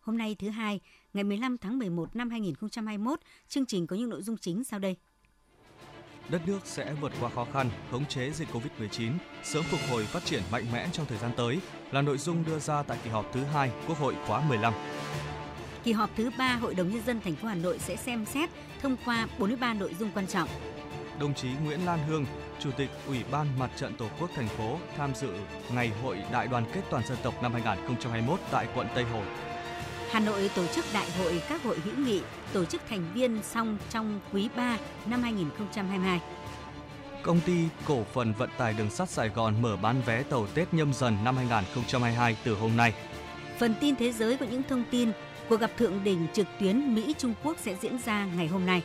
Hôm nay thứ hai, ngày 15 tháng 11 năm 2021, chương trình có những nội dung chính sau đây. Đất nước sẽ vượt qua khó khăn, khống chế dịch Covid-19, sớm phục hồi phát triển mạnh mẽ trong thời gian tới là nội dung đưa ra tại kỳ họp thứ hai Quốc hội khóa 15. Kỳ họp thứ 3 Hội đồng nhân dân thành phố Hà Nội sẽ xem xét thông qua 43 nội dung quan trọng. Đồng chí Nguyễn Lan Hương, Chủ tịch Ủy ban Mặt trận Tổ quốc thành phố tham dự Ngày hội Đại đoàn kết toàn dân tộc năm 2021 tại quận Tây Hồ. Hà Nội tổ chức đại hội các hội hữu nghị, tổ chức thành viên xong trong quý 3 năm 2022. Công ty cổ phần vận tải đường sắt Sài Gòn mở bán vé tàu Tết nhâm dần năm 2022 từ hôm nay. Phần tin thế giới có những thông tin cuộc gặp thượng đỉnh trực tuyến Mỹ-Trung Quốc sẽ diễn ra ngày hôm nay.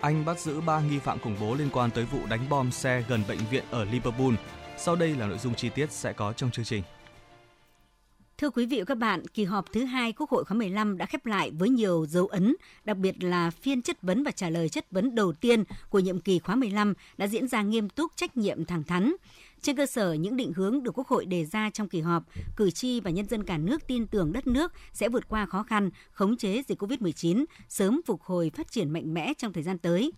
Anh bắt giữ 3 nghi phạm khủng bố liên quan tới vụ đánh bom xe gần bệnh viện ở Liverpool. Sau đây là nội dung chi tiết sẽ có trong chương trình. Thưa quý vị và các bạn, kỳ họp thứ hai Quốc hội khóa 15 đã khép lại với nhiều dấu ấn, đặc biệt là phiên chất vấn và trả lời chất vấn đầu tiên của nhiệm kỳ khóa 15 đã diễn ra nghiêm túc, trách nhiệm, thẳng thắn. Trên cơ sở những định hướng được Quốc hội đề ra trong kỳ họp, cử tri và nhân dân cả nước tin tưởng đất nước sẽ vượt qua khó khăn, khống chế dịch COVID-19, sớm phục hồi phát triển mạnh mẽ trong thời gian tới.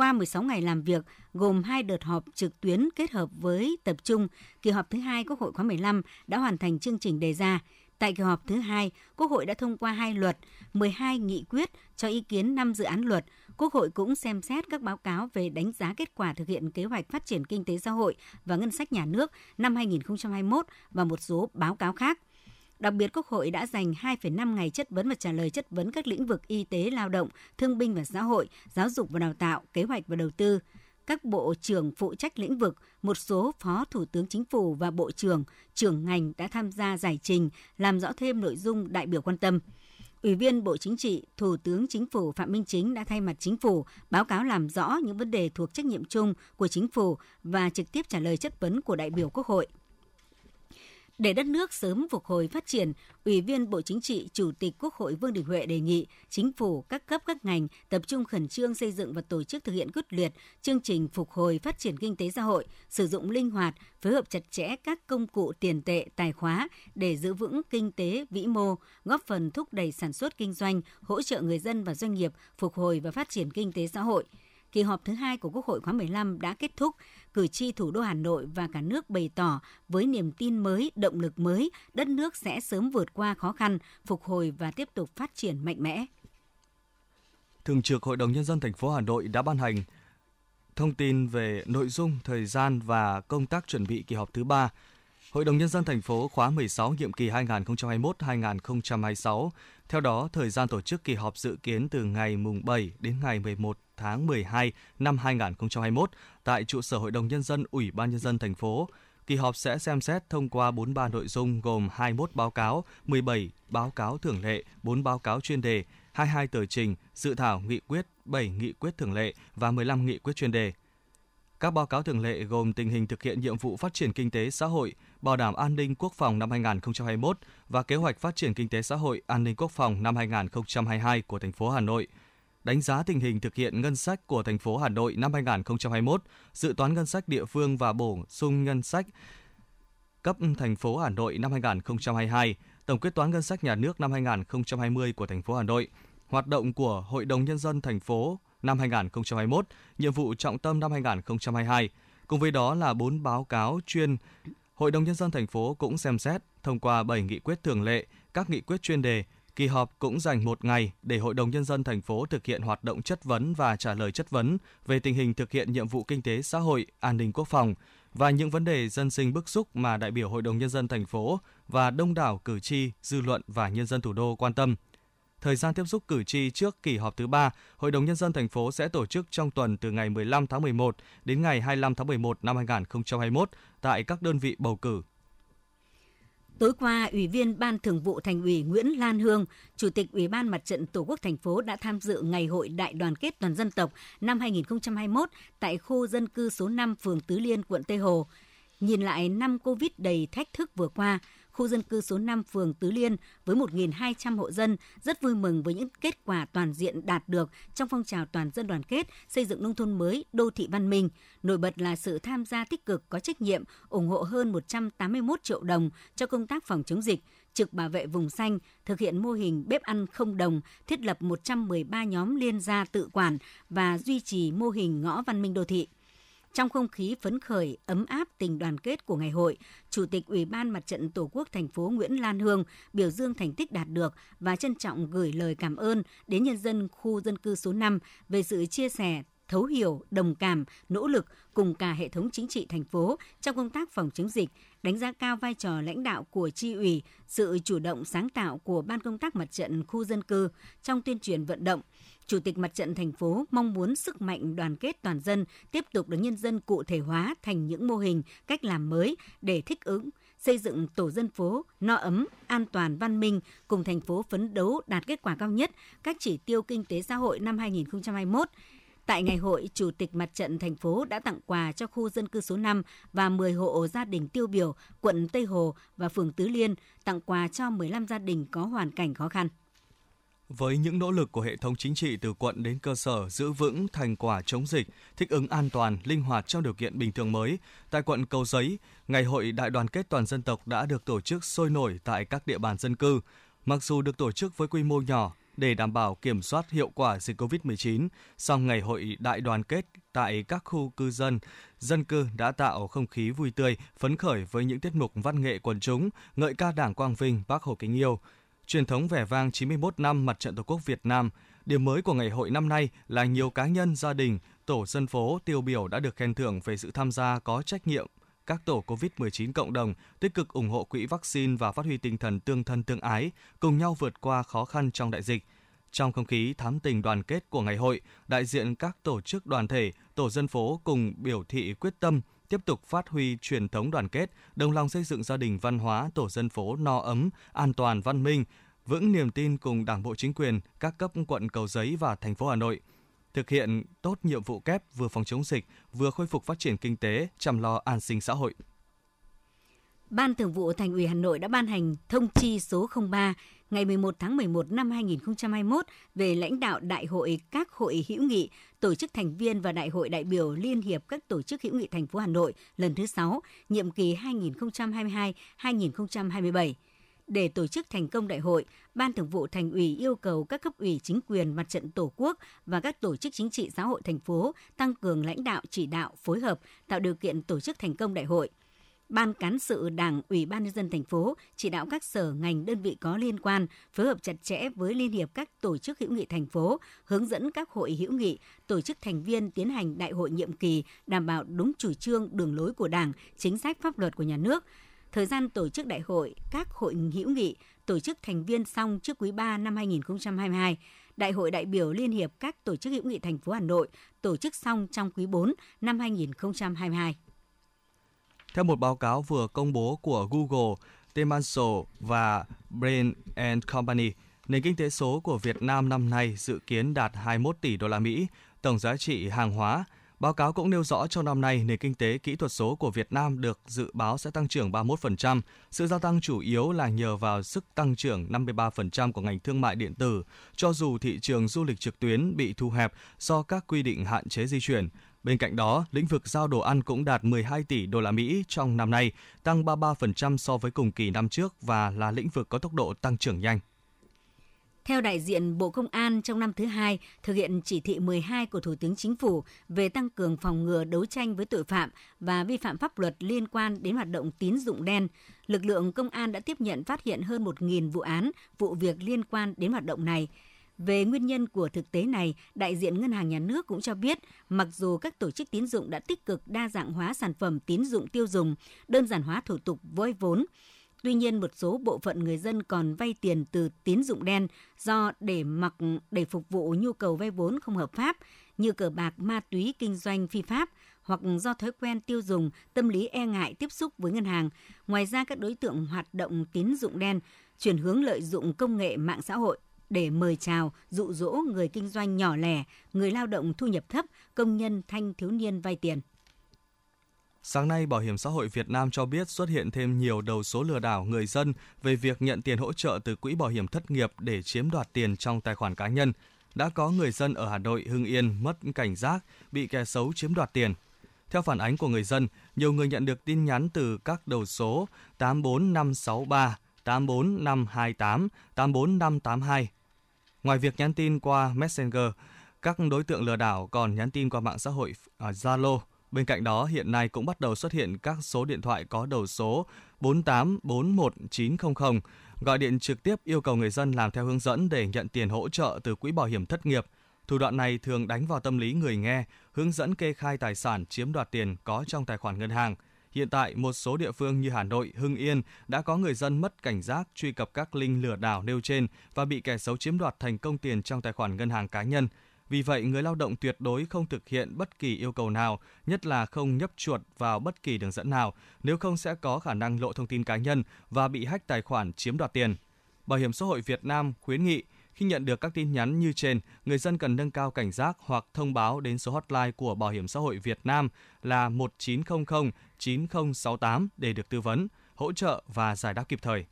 Qua 16 ngày làm việc, gồm hai đợt họp trực tuyến kết hợp với tập trung, kỳ họp thứ hai Quốc hội khóa 15 đã hoàn thành chương trình đề ra. Tại kỳ họp thứ hai, Quốc hội đã thông qua hai luật, 12 nghị quyết cho ý kiến 5 dự án luật. Quốc hội cũng xem xét các báo cáo về đánh giá kết quả thực hiện kế hoạch phát triển kinh tế xã hội và ngân sách nhà nước năm 2021 và một số báo cáo khác. Đặc biệt, Quốc hội đã dành 2,5 ngày chất vấn và trả lời chất vấn các lĩnh vực y tế, lao động, thương binh và xã hội, giáo dục và đào tạo, kế hoạch và đầu tư. Các bộ trưởng phụ trách lĩnh vực, một số phó thủ tướng chính phủ và bộ trưởng, trưởng ngành đã tham gia giải trình, làm rõ thêm nội dung đại biểu quan tâm. Ủy viên Bộ Chính trị, Thủ tướng Chính phủ Phạm Minh Chính đã thay mặt Chính phủ báo cáo làm rõ những vấn đề thuộc trách nhiệm chung của Chính phủ và trực tiếp trả lời chất vấn của đại biểu Quốc hội. Để đất nước sớm phục hồi phát triển, Ủy viên Bộ Chính trị, Chủ tịch Quốc hội Vương Đình Huệ đề nghị chính phủ các cấp các ngành tập trung khẩn trương xây dựng và tổ chức thực hiện quyết liệt chương trình phục hồi phát triển kinh tế xã hội, sử dụng linh hoạt, phối hợp chặt chẽ các công cụ tiền tệ, tài khóa để giữ vững kinh tế vĩ mô, góp phần thúc đẩy sản xuất kinh doanh, hỗ trợ người dân và doanh nghiệp phục hồi và phát triển kinh tế xã hội kỳ họp thứ hai của Quốc hội khóa 15 đã kết thúc, cử tri thủ đô Hà Nội và cả nước bày tỏ với niềm tin mới, động lực mới, đất nước sẽ sớm vượt qua khó khăn, phục hồi và tiếp tục phát triển mạnh mẽ. Thường trực Hội đồng nhân dân thành phố Hà Nội đã ban hành thông tin về nội dung, thời gian và công tác chuẩn bị kỳ họp thứ ba Hội đồng Nhân dân thành phố khóa 16 nhiệm kỳ 2021-2026. Theo đó, thời gian tổ chức kỳ họp dự kiến từ ngày mùng 7 đến ngày 11 tháng 12 năm 2021 tại trụ sở Hội đồng Nhân dân Ủy ban Nhân dân thành phố. Kỳ họp sẽ xem xét thông qua 43 nội dung gồm 21 báo cáo, 17 báo cáo thường lệ, 4 báo cáo chuyên đề, 22 tờ trình, dự thảo nghị quyết, 7 nghị quyết thường lệ và 15 nghị quyết chuyên đề. Các báo cáo thường lệ gồm tình hình thực hiện nhiệm vụ phát triển kinh tế xã hội, bảo đảm an ninh quốc phòng năm 2021 và kế hoạch phát triển kinh tế xã hội, an ninh quốc phòng năm 2022 của thành phố Hà Nội – đánh giá tình hình thực hiện ngân sách của thành phố Hà Nội năm 2021, dự toán ngân sách địa phương và bổ sung ngân sách cấp thành phố Hà Nội năm 2022, tổng quyết toán ngân sách nhà nước năm 2020 của thành phố Hà Nội, hoạt động của Hội đồng nhân dân thành phố năm 2021, nhiệm vụ trọng tâm năm 2022. Cùng với đó là bốn báo cáo chuyên Hội đồng nhân dân thành phố cũng xem xét thông qua 7 nghị quyết thường lệ, các nghị quyết chuyên đề, Kỳ họp cũng dành một ngày để Hội đồng Nhân dân thành phố thực hiện hoạt động chất vấn và trả lời chất vấn về tình hình thực hiện nhiệm vụ kinh tế xã hội, an ninh quốc phòng và những vấn đề dân sinh bức xúc mà đại biểu Hội đồng Nhân dân thành phố và đông đảo cử tri, dư luận và nhân dân thủ đô quan tâm. Thời gian tiếp xúc cử tri trước kỳ họp thứ ba, Hội đồng Nhân dân thành phố sẽ tổ chức trong tuần từ ngày 15 tháng 11 đến ngày 25 tháng 11 năm 2021 tại các đơn vị bầu cử Tối qua, Ủy viên Ban Thường vụ Thành ủy Nguyễn Lan Hương, Chủ tịch Ủy ban Mặt trận Tổ quốc thành phố đã tham dự Ngày hội Đại đoàn kết toàn dân tộc năm 2021 tại khu dân cư số 5 phường Tứ Liên, quận Tây Hồ. Nhìn lại năm Covid đầy thách thức vừa qua, khu dân cư số 5 phường Tứ Liên với 1.200 hộ dân rất vui mừng với những kết quả toàn diện đạt được trong phong trào toàn dân đoàn kết xây dựng nông thôn mới, đô thị văn minh. Nổi bật là sự tham gia tích cực có trách nhiệm, ủng hộ hơn 181 triệu đồng cho công tác phòng chống dịch, trực bảo vệ vùng xanh, thực hiện mô hình bếp ăn không đồng, thiết lập 113 nhóm liên gia tự quản và duy trì mô hình ngõ văn minh đô thị. Trong không khí phấn khởi, ấm áp tình đoàn kết của ngày hội, Chủ tịch Ủy ban Mặt trận Tổ quốc thành phố Nguyễn Lan Hương biểu dương thành tích đạt được và trân trọng gửi lời cảm ơn đến nhân dân khu dân cư số 5 về sự chia sẻ, thấu hiểu, đồng cảm, nỗ lực cùng cả hệ thống chính trị thành phố trong công tác phòng chống dịch, đánh giá cao vai trò lãnh đạo của chi ủy, sự chủ động sáng tạo của ban công tác mặt trận khu dân cư trong tuyên truyền vận động, Chủ tịch Mặt trận thành phố mong muốn sức mạnh đoàn kết toàn dân tiếp tục được nhân dân cụ thể hóa thành những mô hình, cách làm mới để thích ứng, xây dựng tổ dân phố no ấm, an toàn, văn minh, cùng thành phố phấn đấu đạt kết quả cao nhất các chỉ tiêu kinh tế xã hội năm 2021. Tại ngày hội, Chủ tịch Mặt trận thành phố đã tặng quà cho khu dân cư số 5 và 10 hộ gia đình tiêu biểu quận Tây Hồ và phường Tứ Liên, tặng quà cho 15 gia đình có hoàn cảnh khó khăn. Với những nỗ lực của hệ thống chính trị từ quận đến cơ sở giữ vững thành quả chống dịch, thích ứng an toàn, linh hoạt trong điều kiện bình thường mới, tại quận Cầu Giấy, Ngày hội Đại đoàn kết toàn dân tộc đã được tổ chức sôi nổi tại các địa bàn dân cư. Mặc dù được tổ chức với quy mô nhỏ để đảm bảo kiểm soát hiệu quả dịch COVID-19, song Ngày hội Đại đoàn kết tại các khu cư dân, dân cư đã tạo không khí vui tươi, phấn khởi với những tiết mục văn nghệ quần chúng, ngợi ca Đảng Quang Vinh, Bác Hồ kính yêu – truyền thống vẻ vang 91 năm Mặt trận Tổ quốc Việt Nam. Điểm mới của ngày hội năm nay là nhiều cá nhân, gia đình, tổ dân phố tiêu biểu đã được khen thưởng về sự tham gia có trách nhiệm các tổ COVID-19 cộng đồng tích cực ủng hộ quỹ vaccine và phát huy tinh thần tương thân tương ái, cùng nhau vượt qua khó khăn trong đại dịch. Trong không khí thám tình đoàn kết của ngày hội, đại diện các tổ chức đoàn thể, tổ dân phố cùng biểu thị quyết tâm tiếp tục phát huy truyền thống đoàn kết, đồng lòng xây dựng gia đình văn hóa, tổ dân phố no ấm, an toàn, văn minh, vững niềm tin cùng Đảng bộ chính quyền, các cấp quận Cầu Giấy và thành phố Hà Nội thực hiện tốt nhiệm vụ kép vừa phòng chống dịch, vừa khôi phục phát triển kinh tế, chăm lo an sinh xã hội. Ban Thường vụ Thành ủy Hà Nội đã ban hành thông chi số 03 ngày 11 tháng 11 năm 2021 về lãnh đạo Đại hội các hội hữu nghị, tổ chức thành viên và Đại hội đại biểu Liên hiệp các tổ chức hữu nghị thành phố Hà Nội lần thứ 6, nhiệm kỳ 2022-2027. Để tổ chức thành công đại hội, Ban Thường vụ Thành ủy yêu cầu các cấp ủy chính quyền mặt trận Tổ quốc và các tổ chức chính trị xã hội thành phố tăng cường lãnh đạo chỉ đạo, phối hợp, tạo điều kiện tổ chức thành công đại hội – Ban cán sự Đảng, Ủy ban nhân dân thành phố chỉ đạo các sở ngành đơn vị có liên quan phối hợp chặt chẽ với liên hiệp các tổ chức hữu nghị thành phố, hướng dẫn các hội hữu nghị, tổ chức thành viên tiến hành đại hội nhiệm kỳ đảm bảo đúng chủ trương, đường lối của Đảng, chính sách pháp luật của nhà nước. Thời gian tổ chức đại hội các hội hữu nghị tổ chức thành viên xong trước quý 3 năm 2022. Đại hội đại biểu Liên hiệp các tổ chức hữu nghị thành phố Hà Nội tổ chức xong trong quý 4 năm 2022. Theo một báo cáo vừa công bố của Google, Temanso và Brain and Company, nền kinh tế số của Việt Nam năm nay dự kiến đạt 21 tỷ đô la Mỹ, tổng giá trị hàng hóa. Báo cáo cũng nêu rõ trong năm nay, nền kinh tế kỹ thuật số của Việt Nam được dự báo sẽ tăng trưởng 31%. Sự gia tăng chủ yếu là nhờ vào sức tăng trưởng 53% của ngành thương mại điện tử, cho dù thị trường du lịch trực tuyến bị thu hẹp do các quy định hạn chế di chuyển. Bên cạnh đó, lĩnh vực giao đồ ăn cũng đạt 12 tỷ đô la Mỹ trong năm nay, tăng 33% so với cùng kỳ năm trước và là lĩnh vực có tốc độ tăng trưởng nhanh. Theo đại diện Bộ Công an trong năm thứ hai thực hiện chỉ thị 12 của Thủ tướng Chính phủ về tăng cường phòng ngừa đấu tranh với tội phạm và vi phạm pháp luật liên quan đến hoạt động tín dụng đen, lực lượng công an đã tiếp nhận phát hiện hơn 1.000 vụ án, vụ việc liên quan đến hoạt động này – về nguyên nhân của thực tế này, đại diện Ngân hàng Nhà nước cũng cho biết, mặc dù các tổ chức tín dụng đã tích cực đa dạng hóa sản phẩm tín dụng tiêu dùng, đơn giản hóa thủ tục vay vốn, Tuy nhiên, một số bộ phận người dân còn vay tiền từ tín dụng đen do để mặc để phục vụ nhu cầu vay vốn không hợp pháp như cờ bạc, ma túy, kinh doanh phi pháp hoặc do thói quen tiêu dùng, tâm lý e ngại tiếp xúc với ngân hàng. Ngoài ra các đối tượng hoạt động tín dụng đen, chuyển hướng lợi dụng công nghệ mạng xã hội để mời chào, dụ dỗ người kinh doanh nhỏ lẻ, người lao động thu nhập thấp, công nhân thanh thiếu niên vay tiền. Sáng nay, Bảo hiểm xã hội Việt Nam cho biết xuất hiện thêm nhiều đầu số lừa đảo người dân về việc nhận tiền hỗ trợ từ quỹ bảo hiểm thất nghiệp để chiếm đoạt tiền trong tài khoản cá nhân. Đã có người dân ở Hà Nội, Hưng Yên mất cảnh giác, bị kẻ xấu chiếm đoạt tiền. Theo phản ánh của người dân, nhiều người nhận được tin nhắn từ các đầu số 84563, 84528, 84582. Ngoài việc nhắn tin qua Messenger, các đối tượng lừa đảo còn nhắn tin qua mạng xã hội à, Zalo, Bên cạnh đó, hiện nay cũng bắt đầu xuất hiện các số điện thoại có đầu số 4841900 gọi điện trực tiếp yêu cầu người dân làm theo hướng dẫn để nhận tiền hỗ trợ từ quỹ bảo hiểm thất nghiệp. Thủ đoạn này thường đánh vào tâm lý người nghe, hướng dẫn kê khai tài sản chiếm đoạt tiền có trong tài khoản ngân hàng. Hiện tại, một số địa phương như Hà Nội, Hưng Yên đã có người dân mất cảnh giác truy cập các link lừa đảo nêu trên và bị kẻ xấu chiếm đoạt thành công tiền trong tài khoản ngân hàng cá nhân. Vì vậy, người lao động tuyệt đối không thực hiện bất kỳ yêu cầu nào, nhất là không nhấp chuột vào bất kỳ đường dẫn nào, nếu không sẽ có khả năng lộ thông tin cá nhân và bị hack tài khoản chiếm đoạt tiền. Bảo hiểm xã hội Việt Nam khuyến nghị khi nhận được các tin nhắn như trên, người dân cần nâng cao cảnh giác hoặc thông báo đến số hotline của Bảo hiểm xã hội Việt Nam là 1900 9068 để được tư vấn, hỗ trợ và giải đáp kịp thời.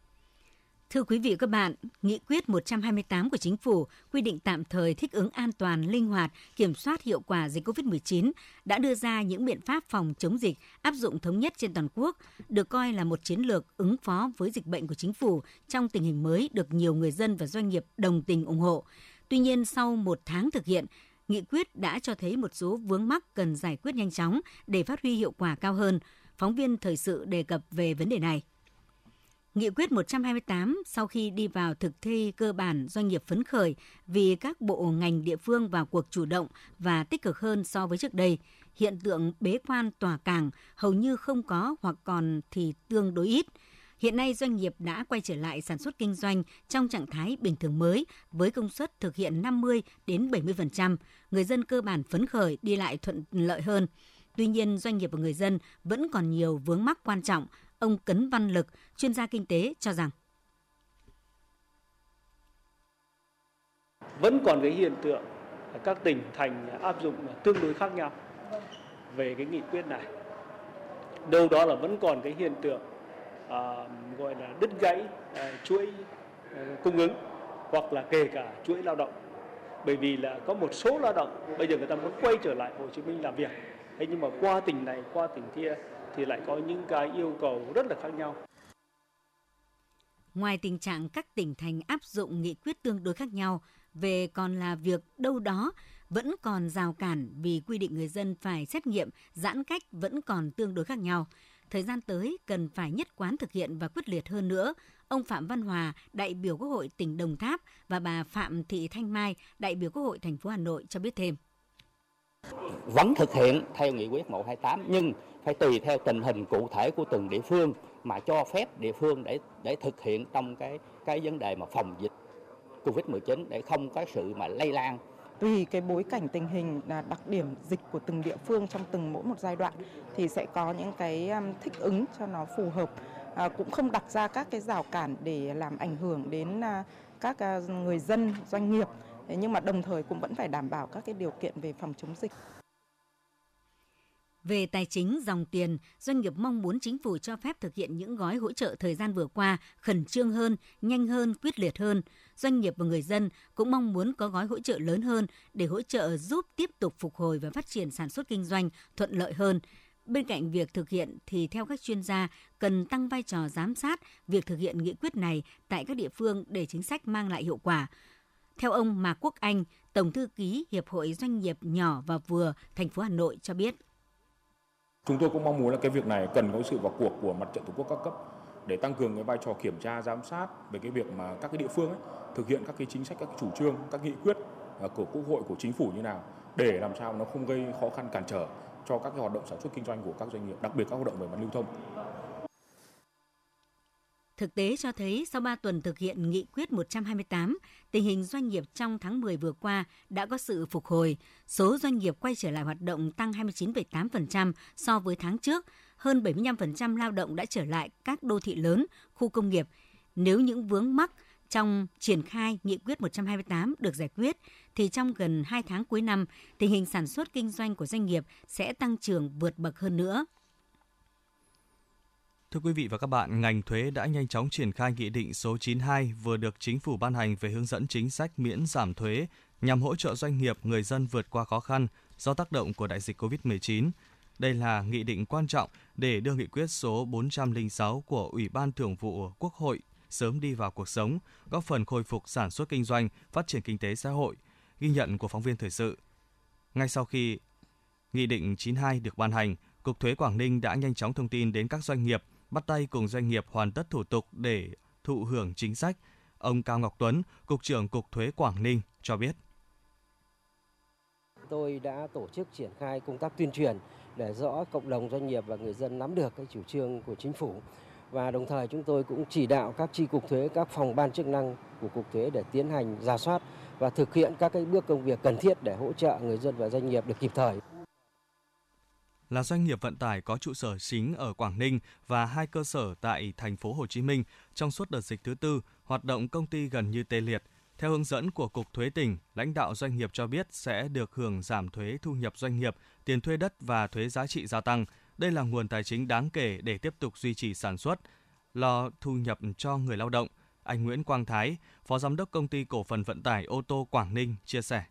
Thưa quý vị và các bạn, Nghị quyết 128 của Chính phủ quy định tạm thời thích ứng an toàn, linh hoạt, kiểm soát hiệu quả dịch COVID-19 đã đưa ra những biện pháp phòng chống dịch áp dụng thống nhất trên toàn quốc, được coi là một chiến lược ứng phó với dịch bệnh của Chính phủ trong tình hình mới được nhiều người dân và doanh nghiệp đồng tình ủng hộ. Tuy nhiên, sau một tháng thực hiện, nghị quyết đã cho thấy một số vướng mắc cần giải quyết nhanh chóng để phát huy hiệu quả cao hơn. Phóng viên thời sự đề cập về vấn đề này. Nghị quyết 128 sau khi đi vào thực thi cơ bản doanh nghiệp phấn khởi vì các bộ ngành địa phương vào cuộc chủ động và tích cực hơn so với trước đây. Hiện tượng bế quan tòa cảng hầu như không có hoặc còn thì tương đối ít. Hiện nay doanh nghiệp đã quay trở lại sản xuất kinh doanh trong trạng thái bình thường mới với công suất thực hiện 50 đến 70%, người dân cơ bản phấn khởi đi lại thuận lợi hơn. Tuy nhiên, doanh nghiệp và người dân vẫn còn nhiều vướng mắc quan trọng Ông Cấn Văn Lực, chuyên gia kinh tế cho rằng vẫn còn cái hiện tượng các tỉnh thành áp dụng tương đối khác nhau về cái nghị quyết này. Đâu đó là vẫn còn cái hiện tượng uh, gọi là đứt gãy uh, chuỗi uh, cung ứng hoặc là kể cả chuỗi lao động. Bởi vì là có một số lao động bây giờ người ta muốn quay trở lại Hồ Chí Minh làm việc. Thế nhưng mà qua tỉnh này, qua tỉnh kia thì lại có những cái yêu cầu rất là khác nhau. Ngoài tình trạng các tỉnh thành áp dụng nghị quyết tương đối khác nhau, về còn là việc đâu đó vẫn còn rào cản vì quy định người dân phải xét nghiệm, giãn cách vẫn còn tương đối khác nhau. Thời gian tới cần phải nhất quán thực hiện và quyết liệt hơn nữa. Ông Phạm Văn Hòa, đại biểu Quốc hội tỉnh Đồng Tháp và bà Phạm Thị Thanh Mai, đại biểu Quốc hội thành phố Hà Nội cho biết thêm. Vẫn thực hiện theo nghị quyết 128 nhưng phải tùy theo tình hình cụ thể của từng địa phương mà cho phép địa phương để để thực hiện trong cái cái vấn đề mà phòng dịch Covid-19 để không có sự mà lây lan tùy cái bối cảnh tình hình là đặc điểm dịch của từng địa phương trong từng mỗi một giai đoạn thì sẽ có những cái um, thích ứng cho nó phù hợp. À, cũng không đặt ra các cái rào cản để làm ảnh hưởng đến à, các à, người dân doanh nghiệp. Nhưng mà đồng thời cũng vẫn phải đảm bảo các cái điều kiện về phòng chống dịch về tài chính, dòng tiền, doanh nghiệp mong muốn chính phủ cho phép thực hiện những gói hỗ trợ thời gian vừa qua khẩn trương hơn, nhanh hơn, quyết liệt hơn. Doanh nghiệp và người dân cũng mong muốn có gói hỗ trợ lớn hơn để hỗ trợ giúp tiếp tục phục hồi và phát triển sản xuất kinh doanh thuận lợi hơn. Bên cạnh việc thực hiện thì theo các chuyên gia cần tăng vai trò giám sát việc thực hiện nghị quyết này tại các địa phương để chính sách mang lại hiệu quả. Theo ông Mạc Quốc Anh, Tổng thư ký Hiệp hội Doanh nghiệp nhỏ và vừa thành phố Hà Nội cho biết. Chúng tôi cũng mong muốn là cái việc này cần có sự vào cuộc của mặt trận tổ quốc các cấp để tăng cường cái vai trò kiểm tra giám sát về cái việc mà các cái địa phương ấy, thực hiện các cái chính sách các cái chủ trương các nghị quyết à, của quốc hội của chính phủ như nào để làm sao nó không gây khó khăn cản trở cho các cái hoạt động sản xuất kinh doanh của các doanh nghiệp đặc biệt các hoạt động về mặt lưu thông. Thực tế cho thấy sau 3 tuần thực hiện nghị quyết 128, tình hình doanh nghiệp trong tháng 10 vừa qua đã có sự phục hồi. Số doanh nghiệp quay trở lại hoạt động tăng 29,8% so với tháng trước. Hơn 75% lao động đã trở lại các đô thị lớn, khu công nghiệp. Nếu những vướng mắc trong triển khai nghị quyết 128 được giải quyết, thì trong gần 2 tháng cuối năm, tình hình sản xuất kinh doanh của doanh nghiệp sẽ tăng trưởng vượt bậc hơn nữa. Thưa quý vị và các bạn, ngành thuế đã nhanh chóng triển khai nghị định số 92 vừa được chính phủ ban hành về hướng dẫn chính sách miễn giảm thuế nhằm hỗ trợ doanh nghiệp, người dân vượt qua khó khăn do tác động của đại dịch COVID-19. Đây là nghị định quan trọng để đưa nghị quyết số 406 của Ủy ban Thường vụ Quốc hội sớm đi vào cuộc sống, góp phần khôi phục sản xuất kinh doanh, phát triển kinh tế xã hội. Ghi nhận của phóng viên thời sự. Ngay sau khi Nghị định 92 được ban hành, Cục Thuế Quảng Ninh đã nhanh chóng thông tin đến các doanh nghiệp, bắt tay cùng doanh nghiệp hoàn tất thủ tục để thụ hưởng chính sách. Ông Cao Ngọc Tuấn, Cục trưởng Cục Thuế Quảng Ninh cho biết. Tôi đã tổ chức triển khai công tác tuyên truyền để rõ cộng đồng doanh nghiệp và người dân nắm được cái chủ trương của chính phủ và đồng thời chúng tôi cũng chỉ đạo các chi cục thuế, các phòng ban chức năng của cục thuế để tiến hành giả soát và thực hiện các cái bước công việc cần thiết để hỗ trợ người dân và doanh nghiệp được kịp thời. Là doanh nghiệp vận tải có trụ sở chính ở Quảng Ninh và hai cơ sở tại thành phố Hồ Chí Minh trong suốt đợt dịch thứ tư, hoạt động công ty gần như tê liệt. Theo hướng dẫn của Cục Thuế tỉnh, lãnh đạo doanh nghiệp cho biết sẽ được hưởng giảm thuế thu nhập doanh nghiệp, tiền thuê đất và thuế giá trị gia tăng. Đây là nguồn tài chính đáng kể để tiếp tục duy trì sản xuất, lo thu nhập cho người lao động. Anh Nguyễn Quang Thái, Phó Giám đốc Công ty Cổ phần Vận tải ô tô Quảng Ninh chia sẻ.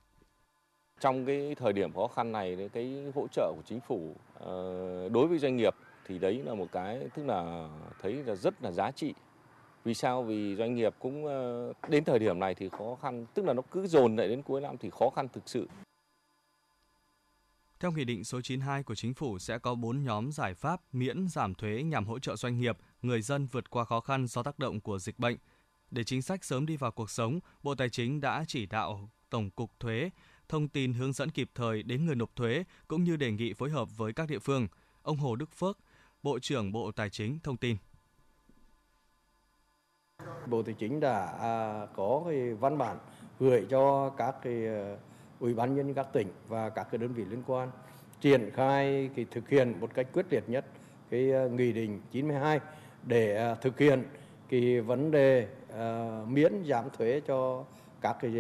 Trong cái thời điểm khó khăn này, cái hỗ trợ của chính phủ ờ, đối với doanh nghiệp thì đấy là một cái tức là thấy là rất là giá trị. Vì sao? Vì doanh nghiệp cũng ờ, đến thời điểm này thì khó khăn, tức là nó cứ dồn lại đến cuối năm thì khó khăn thực sự. Theo Nghị định số 92 của Chính phủ sẽ có 4 nhóm giải pháp miễn giảm thuế nhằm hỗ trợ doanh nghiệp, người dân vượt qua khó khăn do tác động của dịch bệnh. Để chính sách sớm đi vào cuộc sống, Bộ Tài chính đã chỉ đạo Tổng cục Thuế thông tin hướng dẫn kịp thời đến người nộp thuế cũng như đề nghị phối hợp với các địa phương. Ông Hồ Đức Phước, Bộ trưởng Bộ Tài chính thông tin. Bộ Tài chính đã à, có cái văn bản gửi cho các cái à, ủy ban nhân các tỉnh và các cái đơn vị liên quan triển khai cái thực hiện một cách quyết liệt nhất cái à, nghị định 92 để thực hiện cái vấn đề miễn giảm thuế cho các cái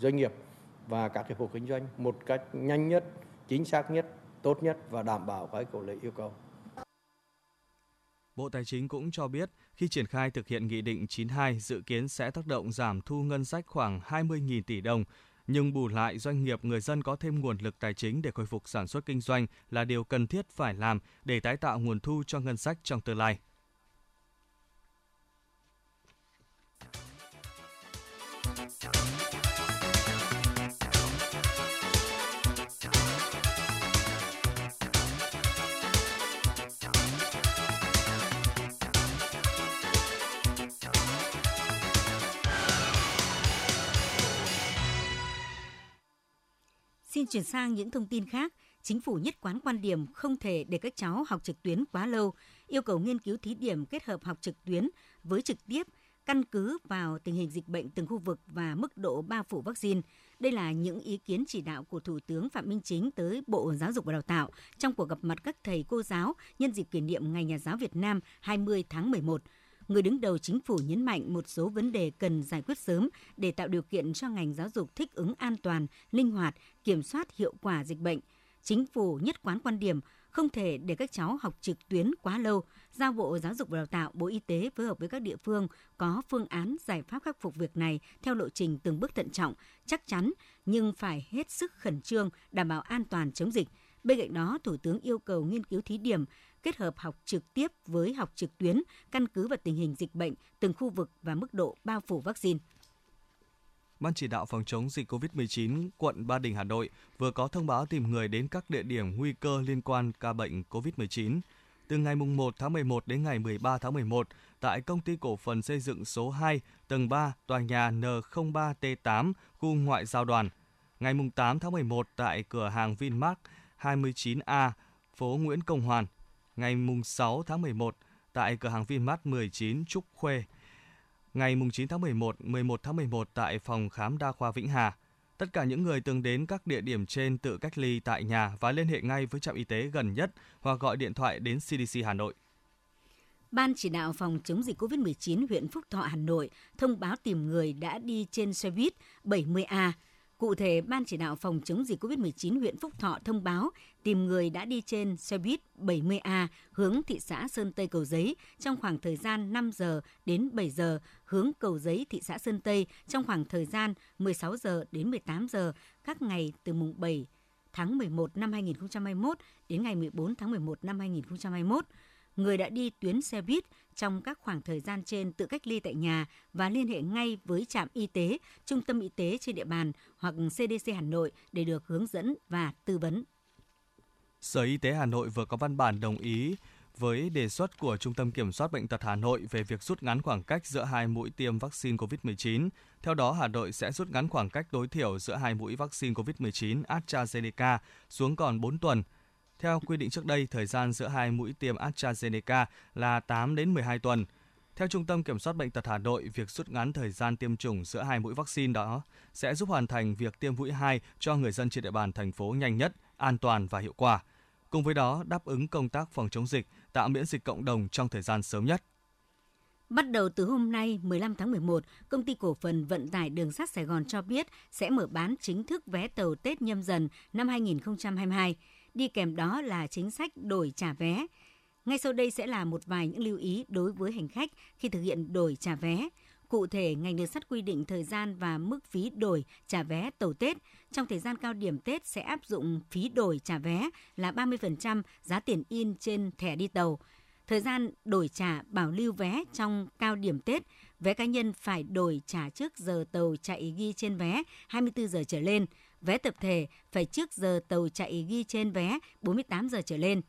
doanh nghiệp và các cái hộ kinh doanh một cách nhanh nhất, chính xác nhất, tốt nhất và đảm bảo cái cổ lệ yêu cầu. Bộ Tài chính cũng cho biết khi triển khai thực hiện Nghị định 92 dự kiến sẽ tác động giảm thu ngân sách khoảng 20.000 tỷ đồng, nhưng bù lại doanh nghiệp người dân có thêm nguồn lực tài chính để khôi phục sản xuất kinh doanh là điều cần thiết phải làm để tái tạo nguồn thu cho ngân sách trong tương lai. Xin chuyển sang những thông tin khác. Chính phủ nhất quán quan điểm không thể để các cháu học trực tuyến quá lâu, yêu cầu nghiên cứu thí điểm kết hợp học trực tuyến với trực tiếp căn cứ vào tình hình dịch bệnh từng khu vực và mức độ bao phủ vaccine. Đây là những ý kiến chỉ đạo của Thủ tướng Phạm Minh Chính tới Bộ Giáo dục và Đào tạo trong cuộc gặp mặt các thầy cô giáo nhân dịp kỷ niệm Ngày Nhà giáo Việt Nam 20 tháng 11 người đứng đầu chính phủ nhấn mạnh một số vấn đề cần giải quyết sớm để tạo điều kiện cho ngành giáo dục thích ứng an toàn, linh hoạt, kiểm soát hiệu quả dịch bệnh. Chính phủ nhất quán quan điểm không thể để các cháu học trực tuyến quá lâu, giao Bộ Giáo dục và Đào tạo, Bộ Y tế phối hợp với các địa phương có phương án giải pháp khắc phục việc này theo lộ trình từng bước thận trọng, chắc chắn nhưng phải hết sức khẩn trương đảm bảo an toàn chống dịch. Bên cạnh đó, Thủ tướng yêu cầu nghiên cứu thí điểm kết hợp học trực tiếp với học trực tuyến, căn cứ vào tình hình dịch bệnh, từng khu vực và mức độ bao phủ vaccine. Ban chỉ đạo phòng chống dịch COVID-19 quận Ba Đình Hà Nội vừa có thông báo tìm người đến các địa điểm nguy cơ liên quan ca bệnh COVID-19. Từ ngày 1 tháng 11 đến ngày 13 tháng 11, tại công ty cổ phần xây dựng số 2, tầng 3, tòa nhà N03T8, khu ngoại giao đoàn. Ngày 8 tháng 11 tại cửa hàng Vinmark 29A, phố Nguyễn Công Hoàn, ngày 6 tháng 11 tại cửa hàng Vinmart 19 Trúc Khuê. Ngày 9 tháng 11, 11 tháng 11 tại phòng khám đa khoa Vĩnh Hà. Tất cả những người từng đến các địa điểm trên tự cách ly tại nhà và liên hệ ngay với trạm y tế gần nhất hoặc gọi điện thoại đến CDC Hà Nội. Ban chỉ đạo phòng chống dịch COVID-19 huyện Phúc Thọ, Hà Nội thông báo tìm người đã đi trên xe buýt 70A. Cụ thể, Ban chỉ đạo phòng chống dịch COVID-19 huyện Phúc Thọ thông báo tìm người đã đi trên xe buýt 70A hướng thị xã Sơn Tây Cầu Giấy trong khoảng thời gian 5 giờ đến 7 giờ, hướng Cầu Giấy thị xã Sơn Tây trong khoảng thời gian 16 giờ đến 18 giờ các ngày từ mùng 7 tháng 11 năm 2021 đến ngày 14 tháng 11 năm 2021 người đã đi tuyến xe buýt trong các khoảng thời gian trên tự cách ly tại nhà và liên hệ ngay với trạm y tế, trung tâm y tế trên địa bàn hoặc CDC Hà Nội để được hướng dẫn và tư vấn. Sở Y tế Hà Nội vừa có văn bản đồng ý với đề xuất của Trung tâm Kiểm soát Bệnh tật Hà Nội về việc rút ngắn khoảng cách giữa hai mũi tiêm vaccine COVID-19. Theo đó, Hà Nội sẽ rút ngắn khoảng cách tối thiểu giữa hai mũi vaccine COVID-19 AstraZeneca xuống còn 4 tuần – theo quy định trước đây, thời gian giữa hai mũi tiêm AstraZeneca là 8 đến 12 tuần. Theo Trung tâm Kiểm soát Bệnh tật Hà Nội, việc rút ngắn thời gian tiêm chủng giữa hai mũi vaccine đó sẽ giúp hoàn thành việc tiêm mũi 2 cho người dân trên địa bàn thành phố nhanh nhất, an toàn và hiệu quả. Cùng với đó, đáp ứng công tác phòng chống dịch, tạo miễn dịch cộng đồng trong thời gian sớm nhất. Bắt đầu từ hôm nay 15 tháng 11, công ty cổ phần vận tải đường sắt Sài Gòn cho biết sẽ mở bán chính thức vé tàu Tết nhâm dần năm 2022 đi kèm đó là chính sách đổi trả vé. Ngay sau đây sẽ là một vài những lưu ý đối với hành khách khi thực hiện đổi trả vé. Cụ thể, ngành đường sắt quy định thời gian và mức phí đổi trả vé tàu Tết. Trong thời gian cao điểm Tết sẽ áp dụng phí đổi trả vé là 30% giá tiền in trên thẻ đi tàu. Thời gian đổi trả bảo lưu vé trong cao điểm Tết, vé cá nhân phải đổi trả trước giờ tàu chạy ghi trên vé 24 giờ trở lên vé tập thể phải trước giờ tàu chạy ghi trên vé 48 giờ trở lên.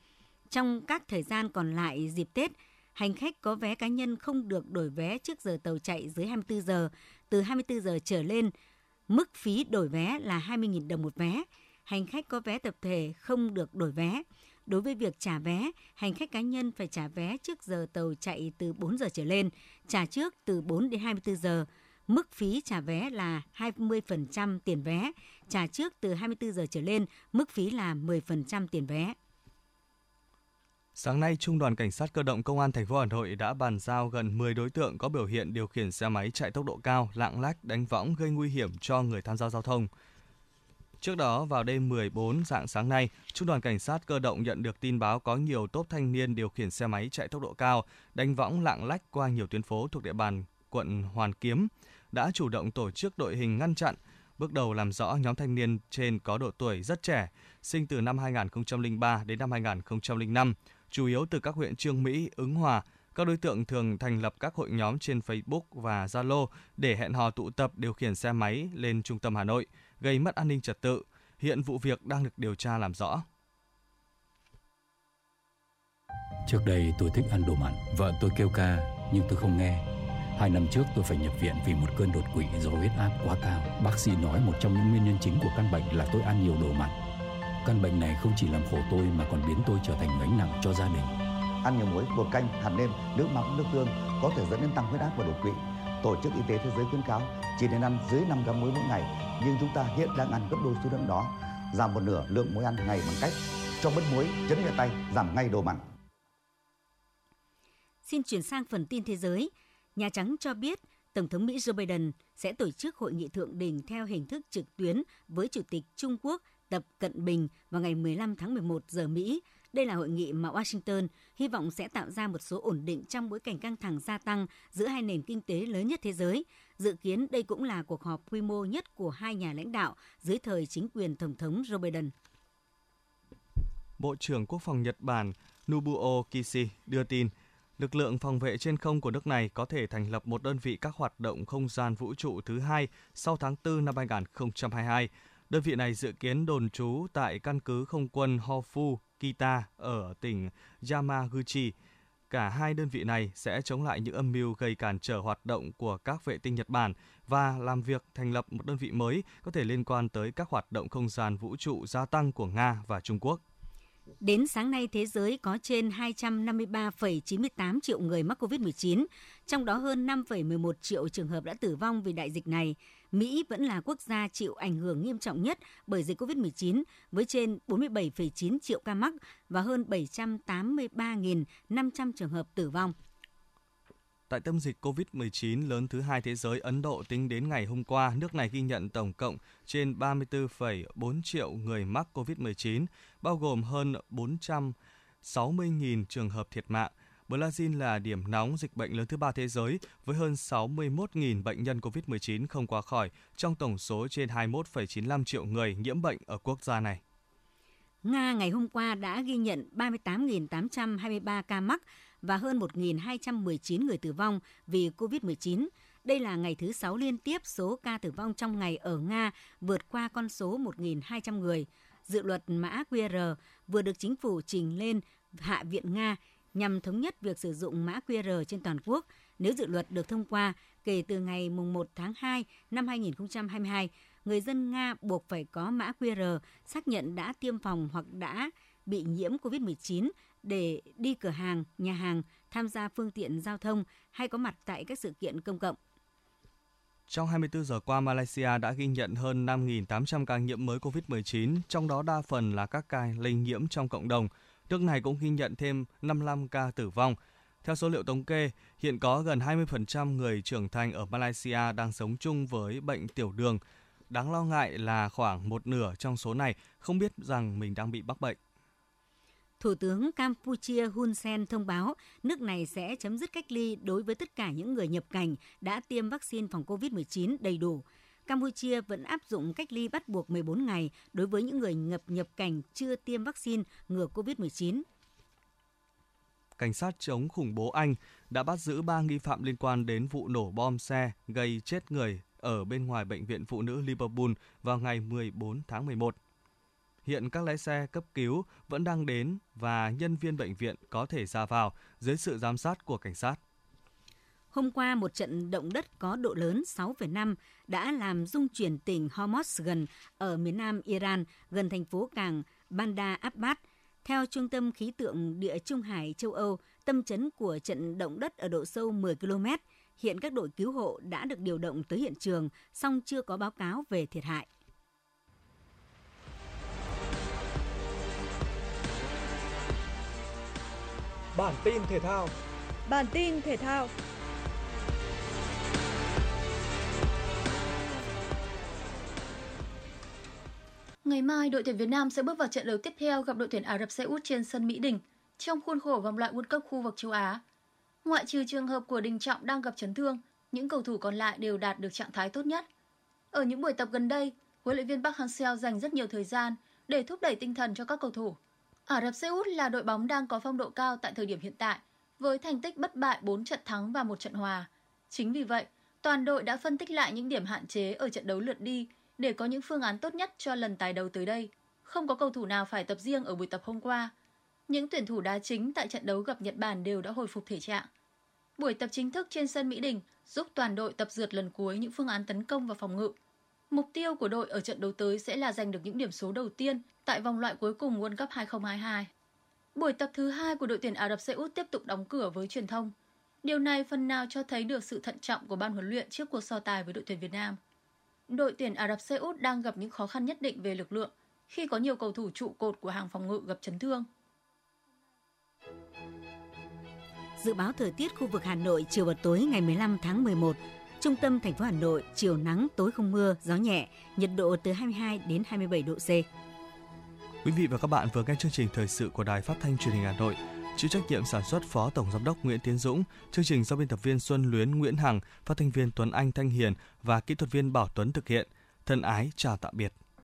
Trong các thời gian còn lại dịp Tết, hành khách có vé cá nhân không được đổi vé trước giờ tàu chạy dưới 24 giờ, từ 24 giờ trở lên, mức phí đổi vé là 20.000 đồng một vé. Hành khách có vé tập thể không được đổi vé. Đối với việc trả vé, hành khách cá nhân phải trả vé trước giờ tàu chạy từ 4 giờ trở lên, trả trước từ 4 đến 24 giờ. Mức phí trả vé là 20% tiền vé, trả trước từ 24 giờ trở lên, mức phí là 10% tiền vé. Sáng nay, Trung đoàn Cảnh sát cơ động Công an thành phố Hà Nội đã bàn giao gần 10 đối tượng có biểu hiện điều khiển xe máy chạy tốc độ cao, lạng lách, đánh võng gây nguy hiểm cho người tham gia giao thông. Trước đó, vào đêm 14 dạng sáng nay, Trung đoàn Cảnh sát cơ động nhận được tin báo có nhiều tốp thanh niên điều khiển xe máy chạy tốc độ cao, đánh võng lạng lách qua nhiều tuyến phố thuộc địa bàn quận Hoàn Kiếm, đã chủ động tổ chức đội hình ngăn chặn, Bước đầu làm rõ nhóm thanh niên trên có độ tuổi rất trẻ, sinh từ năm 2003 đến năm 2005, chủ yếu từ các huyện Trương Mỹ, Ứng Hòa. Các đối tượng thường thành lập các hội nhóm trên Facebook và Zalo để hẹn hò tụ tập điều khiển xe máy lên trung tâm Hà Nội, gây mất an ninh trật tự. Hiện vụ việc đang được điều tra làm rõ. Trước đây tôi thích ăn đồ mặn, vợ tôi kêu ca nhưng tôi không nghe Hai năm trước tôi phải nhập viện vì một cơn đột quỵ do huyết áp quá cao. Bác sĩ nói một trong những nguyên nhân chính của căn bệnh là tôi ăn nhiều đồ mặn. Căn bệnh này không chỉ làm khổ tôi mà còn biến tôi trở thành gánh nặng cho gia đình. Ăn nhiều muối, bột canh, hạt nêm, nước mắm, nước tương có thể dẫn đến tăng huyết áp và đột quỵ. Tổ chức Y tế Thế giới khuyến cáo chỉ nên ăn dưới 5 gram muối mỗi ngày, nhưng chúng ta hiện đang ăn gấp đôi số lượng đó. Giảm một nửa lượng muối ăn ngày bằng cách cho bớt muối, chấn nhẹ tay, giảm ngay đồ mặn. Xin chuyển sang phần tin thế giới. Nhà Trắng cho biết Tổng thống Mỹ Joe Biden sẽ tổ chức hội nghị thượng đỉnh theo hình thức trực tuyến với Chủ tịch Trung Quốc Tập Cận Bình vào ngày 15 tháng 11 giờ Mỹ. Đây là hội nghị mà Washington hy vọng sẽ tạo ra một số ổn định trong bối cảnh căng thẳng gia tăng giữa hai nền kinh tế lớn nhất thế giới. Dự kiến đây cũng là cuộc họp quy mô nhất của hai nhà lãnh đạo dưới thời chính quyền Tổng thống Joe Biden. Bộ trưởng Quốc phòng Nhật Bản Nobuo Kishi đưa tin, lực lượng phòng vệ trên không của nước này có thể thành lập một đơn vị các hoạt động không gian vũ trụ thứ hai sau tháng 4 năm 2022. Đơn vị này dự kiến đồn trú tại căn cứ không quân Hofu Kita ở tỉnh Yamaguchi. Cả hai đơn vị này sẽ chống lại những âm mưu gây cản trở hoạt động của các vệ tinh Nhật Bản và làm việc thành lập một đơn vị mới có thể liên quan tới các hoạt động không gian vũ trụ gia tăng của Nga và Trung Quốc. Đến sáng nay, thế giới có trên 253,98 triệu người mắc COVID-19, trong đó hơn 5,11 triệu trường hợp đã tử vong vì đại dịch này. Mỹ vẫn là quốc gia chịu ảnh hưởng nghiêm trọng nhất bởi dịch COVID-19 với trên 47,9 triệu ca mắc và hơn 783.500 trường hợp tử vong. Tại tâm dịch COVID-19 lớn thứ hai thế giới, Ấn Độ tính đến ngày hôm qua, nước này ghi nhận tổng cộng trên 34,4 triệu người mắc COVID-19, bao gồm hơn 460.000 trường hợp thiệt mạng. Brazil là điểm nóng dịch bệnh lớn thứ ba thế giới với hơn 61.000 bệnh nhân COVID-19 không qua khỏi trong tổng số trên 21,95 triệu người nhiễm bệnh ở quốc gia này. Nga ngày hôm qua đã ghi nhận 38.823 ca mắc và hơn 1.219 người tử vong vì COVID-19. Đây là ngày thứ 6 liên tiếp số ca tử vong trong ngày ở Nga vượt qua con số 1.200 người. Dự luật mã QR vừa được chính phủ trình lên Hạ viện Nga nhằm thống nhất việc sử dụng mã QR trên toàn quốc. Nếu dự luật được thông qua, kể từ ngày 1 tháng 2 năm 2022, người dân Nga buộc phải có mã QR xác nhận đã tiêm phòng hoặc đã bị nhiễm COVID-19 để đi cửa hàng, nhà hàng, tham gia phương tiện giao thông hay có mặt tại các sự kiện công cộng. Trong 24 giờ qua, Malaysia đã ghi nhận hơn 5.800 ca nhiễm mới COVID-19, trong đó đa phần là các ca lây nhiễm trong cộng đồng. Nước này cũng ghi nhận thêm 55 ca tử vong. Theo số liệu thống kê, hiện có gần 20% người trưởng thành ở Malaysia đang sống chung với bệnh tiểu đường. Đáng lo ngại là khoảng một nửa trong số này không biết rằng mình đang bị mắc bệnh. Thủ tướng Campuchia Hun Sen thông báo nước này sẽ chấm dứt cách ly đối với tất cả những người nhập cảnh đã tiêm vaccine phòng COVID-19 đầy đủ. Campuchia vẫn áp dụng cách ly bắt buộc 14 ngày đối với những người nhập nhập cảnh chưa tiêm vaccine ngừa COVID-19. Cảnh sát chống khủng bố Anh đã bắt giữ 3 nghi phạm liên quan đến vụ nổ bom xe gây chết người ở bên ngoài bệnh viện phụ nữ Liverpool vào ngày 14 tháng 11. Hiện các lái xe cấp cứu vẫn đang đến và nhân viên bệnh viện có thể ra vào dưới sự giám sát của cảnh sát. Hôm qua, một trận động đất có độ lớn 6,5 đã làm rung chuyển tỉnh Hormozgan ở miền nam Iran, gần thành phố cảng Bandar Abbas. Theo Trung tâm Khí tượng Địa Trung Hải châu Âu, tâm chấn của trận động đất ở độ sâu 10 km. Hiện các đội cứu hộ đã được điều động tới hiện trường, song chưa có báo cáo về thiệt hại. Bản tin thể thao. Bản tin thể thao. Ngày mai, đội tuyển Việt Nam sẽ bước vào trận đấu tiếp theo gặp đội tuyển Ả Rập Xê Út trên sân Mỹ Đình trong khuôn khổ vòng loại World Cup khu vực châu Á. Ngoại trừ trường hợp của Đình Trọng đang gặp chấn thương, những cầu thủ còn lại đều đạt được trạng thái tốt nhất. Ở những buổi tập gần đây, huấn luyện viên Park Hang-seo dành rất nhiều thời gian để thúc đẩy tinh thần cho các cầu thủ. Ả Rập Xê Út là đội bóng đang có phong độ cao tại thời điểm hiện tại, với thành tích bất bại 4 trận thắng và một trận hòa. Chính vì vậy, toàn đội đã phân tích lại những điểm hạn chế ở trận đấu lượt đi để có những phương án tốt nhất cho lần tái đấu tới đây. Không có cầu thủ nào phải tập riêng ở buổi tập hôm qua. Những tuyển thủ đá chính tại trận đấu gặp Nhật Bản đều đã hồi phục thể trạng. Buổi tập chính thức trên sân Mỹ Đình giúp toàn đội tập dượt lần cuối những phương án tấn công và phòng ngự. Mục tiêu của đội ở trận đấu tới sẽ là giành được những điểm số đầu tiên tại vòng loại cuối cùng World Cup 2022. Buổi tập thứ hai của đội tuyển Ả Rập Xê Út tiếp tục đóng cửa với truyền thông. Điều này phần nào cho thấy được sự thận trọng của ban huấn luyện trước cuộc so tài với đội tuyển Việt Nam. Đội tuyển Ả Rập Xê Út đang gặp những khó khăn nhất định về lực lượng khi có nhiều cầu thủ trụ cột của hàng phòng ngự gặp chấn thương. Dự báo thời tiết khu vực Hà Nội chiều và tối ngày 15 tháng 11. Trung tâm thành phố Hà Nội, chiều nắng, tối không mưa, gió nhẹ, nhiệt độ từ 22 đến 27 độ C. Quý vị và các bạn vừa nghe chương trình thời sự của Đài Phát thanh Truyền hình Hà Nội. Chịu trách nhiệm sản xuất Phó Tổng Giám đốc Nguyễn Tiến Dũng, chương trình do biên tập viên Xuân Luyến Nguyễn Hằng, phát thanh viên Tuấn Anh Thanh Hiền và kỹ thuật viên Bảo Tuấn thực hiện. Thân ái chào tạm biệt.